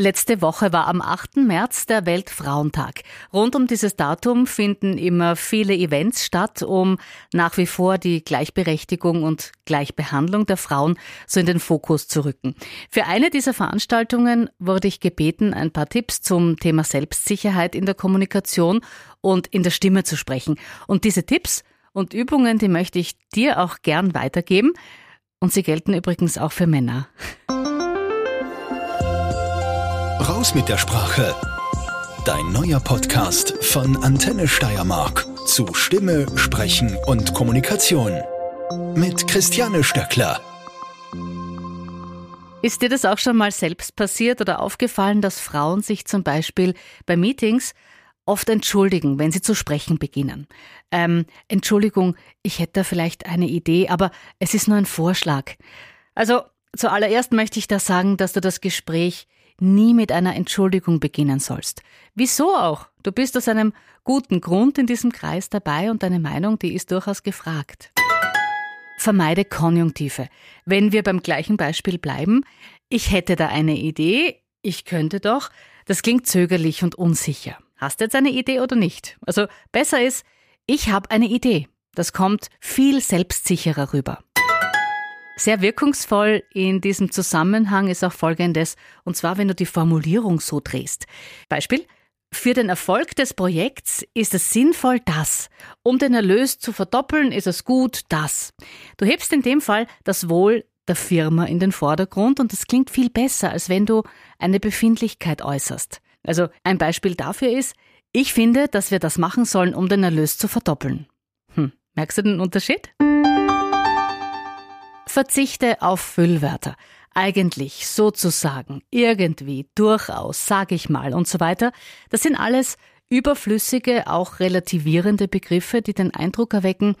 Letzte Woche war am 8. März der Weltfrauentag. Rund um dieses Datum finden immer viele Events statt, um nach wie vor die Gleichberechtigung und Gleichbehandlung der Frauen so in den Fokus zu rücken. Für eine dieser Veranstaltungen wurde ich gebeten, ein paar Tipps zum Thema Selbstsicherheit in der Kommunikation und in der Stimme zu sprechen. Und diese Tipps und Übungen, die möchte ich dir auch gern weitergeben. Und sie gelten übrigens auch für Männer. Raus mit der Sprache. Dein neuer Podcast von Antenne Steiermark zu Stimme, Sprechen und Kommunikation. Mit Christiane Stöckler. Ist dir das auch schon mal selbst passiert oder aufgefallen, dass Frauen sich zum Beispiel bei Meetings oft entschuldigen, wenn sie zu sprechen beginnen? Ähm, Entschuldigung, ich hätte da vielleicht eine Idee, aber es ist nur ein Vorschlag. Also zuallererst möchte ich da sagen, dass du das Gespräch nie mit einer Entschuldigung beginnen sollst. Wieso auch? Du bist aus einem guten Grund in diesem Kreis dabei und deine Meinung, die ist durchaus gefragt. Vermeide Konjunktive. Wenn wir beim gleichen Beispiel bleiben, ich hätte da eine Idee, ich könnte doch, das klingt zögerlich und unsicher. Hast du jetzt eine Idee oder nicht? Also besser ist, ich habe eine Idee. Das kommt viel selbstsicherer rüber. Sehr wirkungsvoll in diesem Zusammenhang ist auch Folgendes, und zwar wenn du die Formulierung so drehst. Beispiel, für den Erfolg des Projekts ist es sinnvoll, das. Um den Erlös zu verdoppeln, ist es gut, das. Du hebst in dem Fall das Wohl der Firma in den Vordergrund und das klingt viel besser, als wenn du eine Befindlichkeit äußerst. Also ein Beispiel dafür ist, ich finde, dass wir das machen sollen, um den Erlös zu verdoppeln. Hm, merkst du den Unterschied? Verzichte auf Füllwörter. Eigentlich, sozusagen, irgendwie, durchaus, sag ich mal und so weiter. Das sind alles überflüssige, auch relativierende Begriffe, die den Eindruck erwecken,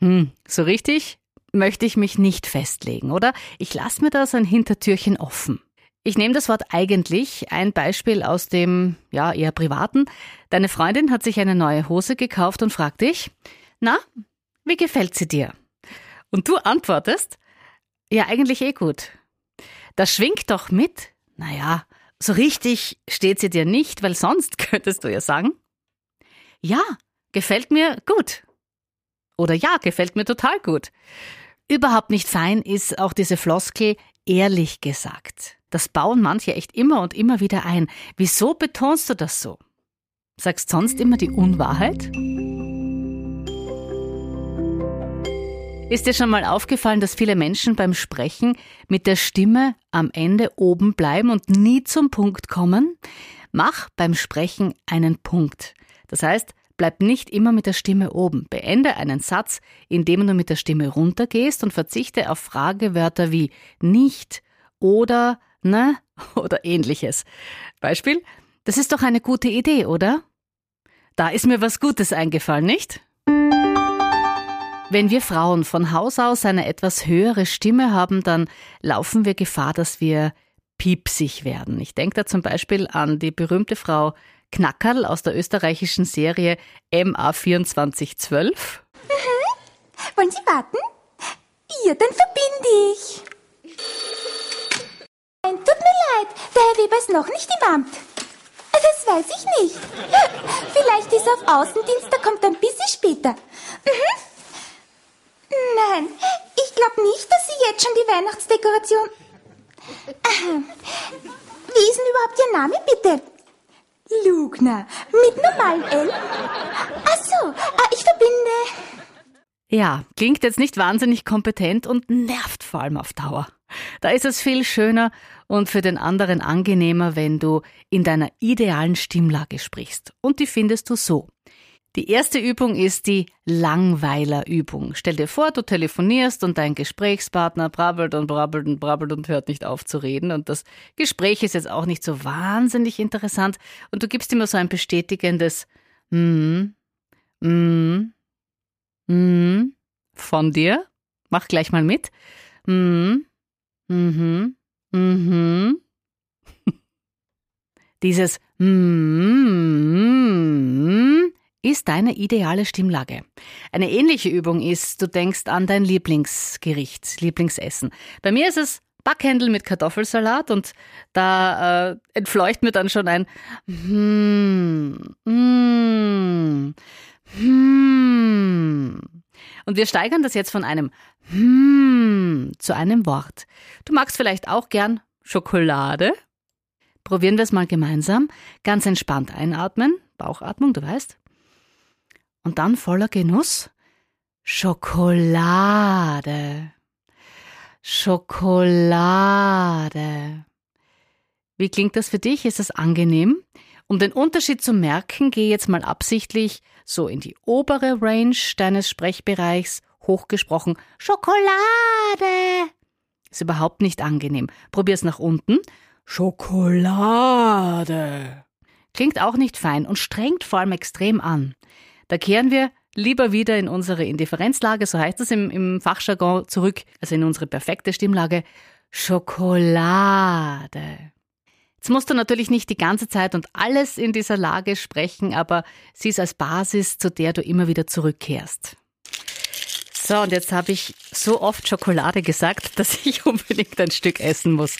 hm, so richtig möchte ich mich nicht festlegen, oder? Ich lasse mir das ein Hintertürchen offen. Ich nehme das Wort eigentlich, ein Beispiel aus dem, ja, eher privaten. Deine Freundin hat sich eine neue Hose gekauft und fragt dich, na, wie gefällt sie dir? Und du antwortest, ja, eigentlich eh gut. Das schwingt doch mit. Naja, so richtig steht sie dir nicht, weil sonst könntest du ja sagen, ja, gefällt mir gut. Oder ja, gefällt mir total gut. Überhaupt nicht fein ist auch diese Floskel ehrlich gesagt. Das bauen manche echt immer und immer wieder ein. Wieso betonst du das so? Sagst sonst immer die Unwahrheit? Ist dir schon mal aufgefallen, dass viele Menschen beim Sprechen mit der Stimme am Ende oben bleiben und nie zum Punkt kommen? Mach beim Sprechen einen Punkt. Das heißt, bleib nicht immer mit der Stimme oben. Beende einen Satz, indem du mit der Stimme runtergehst und verzichte auf Fragewörter wie nicht oder ne oder ähnliches. Beispiel, das ist doch eine gute Idee, oder? Da ist mir was Gutes eingefallen, nicht? Wenn wir Frauen von Haus aus eine etwas höhere Stimme haben, dann laufen wir Gefahr, dass wir piepsig werden. Ich denke da zum Beispiel an die berühmte Frau Knackerl aus der österreichischen Serie MA2412. Mhm. Wollen Sie warten? Ja, dann verbinde ich. Nein, tut mir leid, der Herr Weber ist noch nicht im Amt. Das weiß ich nicht. Vielleicht ist er auf Außendienst, da kommt er ein bisschen später. Mhm. Nein, ich glaube nicht, dass Sie jetzt schon die Weihnachtsdekoration. Wie ist denn überhaupt Ihr Name, bitte? Lugner, mit normalem L? Ach so, ah, ich verbinde. Ja, klingt jetzt nicht wahnsinnig kompetent und nervt vor allem auf Dauer. Da ist es viel schöner und für den anderen angenehmer, wenn du in deiner idealen Stimmlage sprichst. Und die findest du so. Die erste Übung ist die Langweilerübung. Stell dir vor, du telefonierst und dein Gesprächspartner brabbelt und brabbelt und brabbelt und hört nicht auf zu reden und das Gespräch ist jetzt auch nicht so wahnsinnig interessant und du gibst immer so ein bestätigendes mm, mm, mm von dir. Mach gleich mal mit. Mm, mhm, mhm. Dieses mm, ist deine ideale Stimmlage. Eine ähnliche Übung ist, du denkst an dein Lieblingsgericht, Lieblingsessen. Bei mir ist es Backhändel mit Kartoffelsalat und da äh, entfleucht mir dann schon ein hmm, hmm, hmm. Und wir steigern das jetzt von einem hmm zu einem Wort. Du magst vielleicht auch gern Schokolade. Probieren wir es mal gemeinsam. Ganz entspannt einatmen, Bauchatmung, du weißt. Und dann voller Genuss Schokolade. Schokolade. Wie klingt das für dich? Ist das angenehm? Um den Unterschied zu merken, gehe jetzt mal absichtlich so in die obere Range deines Sprechbereichs, hochgesprochen Schokolade. Ist überhaupt nicht angenehm. Probier's nach unten. Schokolade. Klingt auch nicht fein und strengt vor allem extrem an. Da kehren wir lieber wieder in unsere Indifferenzlage, so heißt es im, im Fachjargon, zurück, also in unsere perfekte Stimmlage. Schokolade. Jetzt musst du natürlich nicht die ganze Zeit und alles in dieser Lage sprechen, aber sie ist als Basis, zu der du immer wieder zurückkehrst. So, und jetzt habe ich so oft Schokolade gesagt, dass ich unbedingt ein Stück essen muss.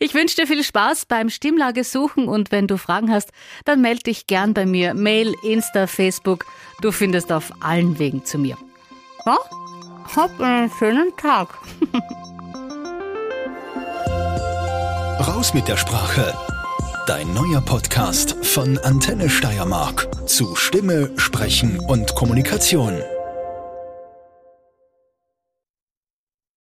Ich wünsche dir viel Spaß beim Stimmlage suchen und wenn du Fragen hast, dann melde dich gern bei mir. Mail, Insta, Facebook. Du findest auf allen Wegen zu mir. Ja? Hab einen schönen Tag. Raus mit der Sprache. Dein neuer Podcast von Antenne Steiermark zu Stimme, Sprechen und Kommunikation.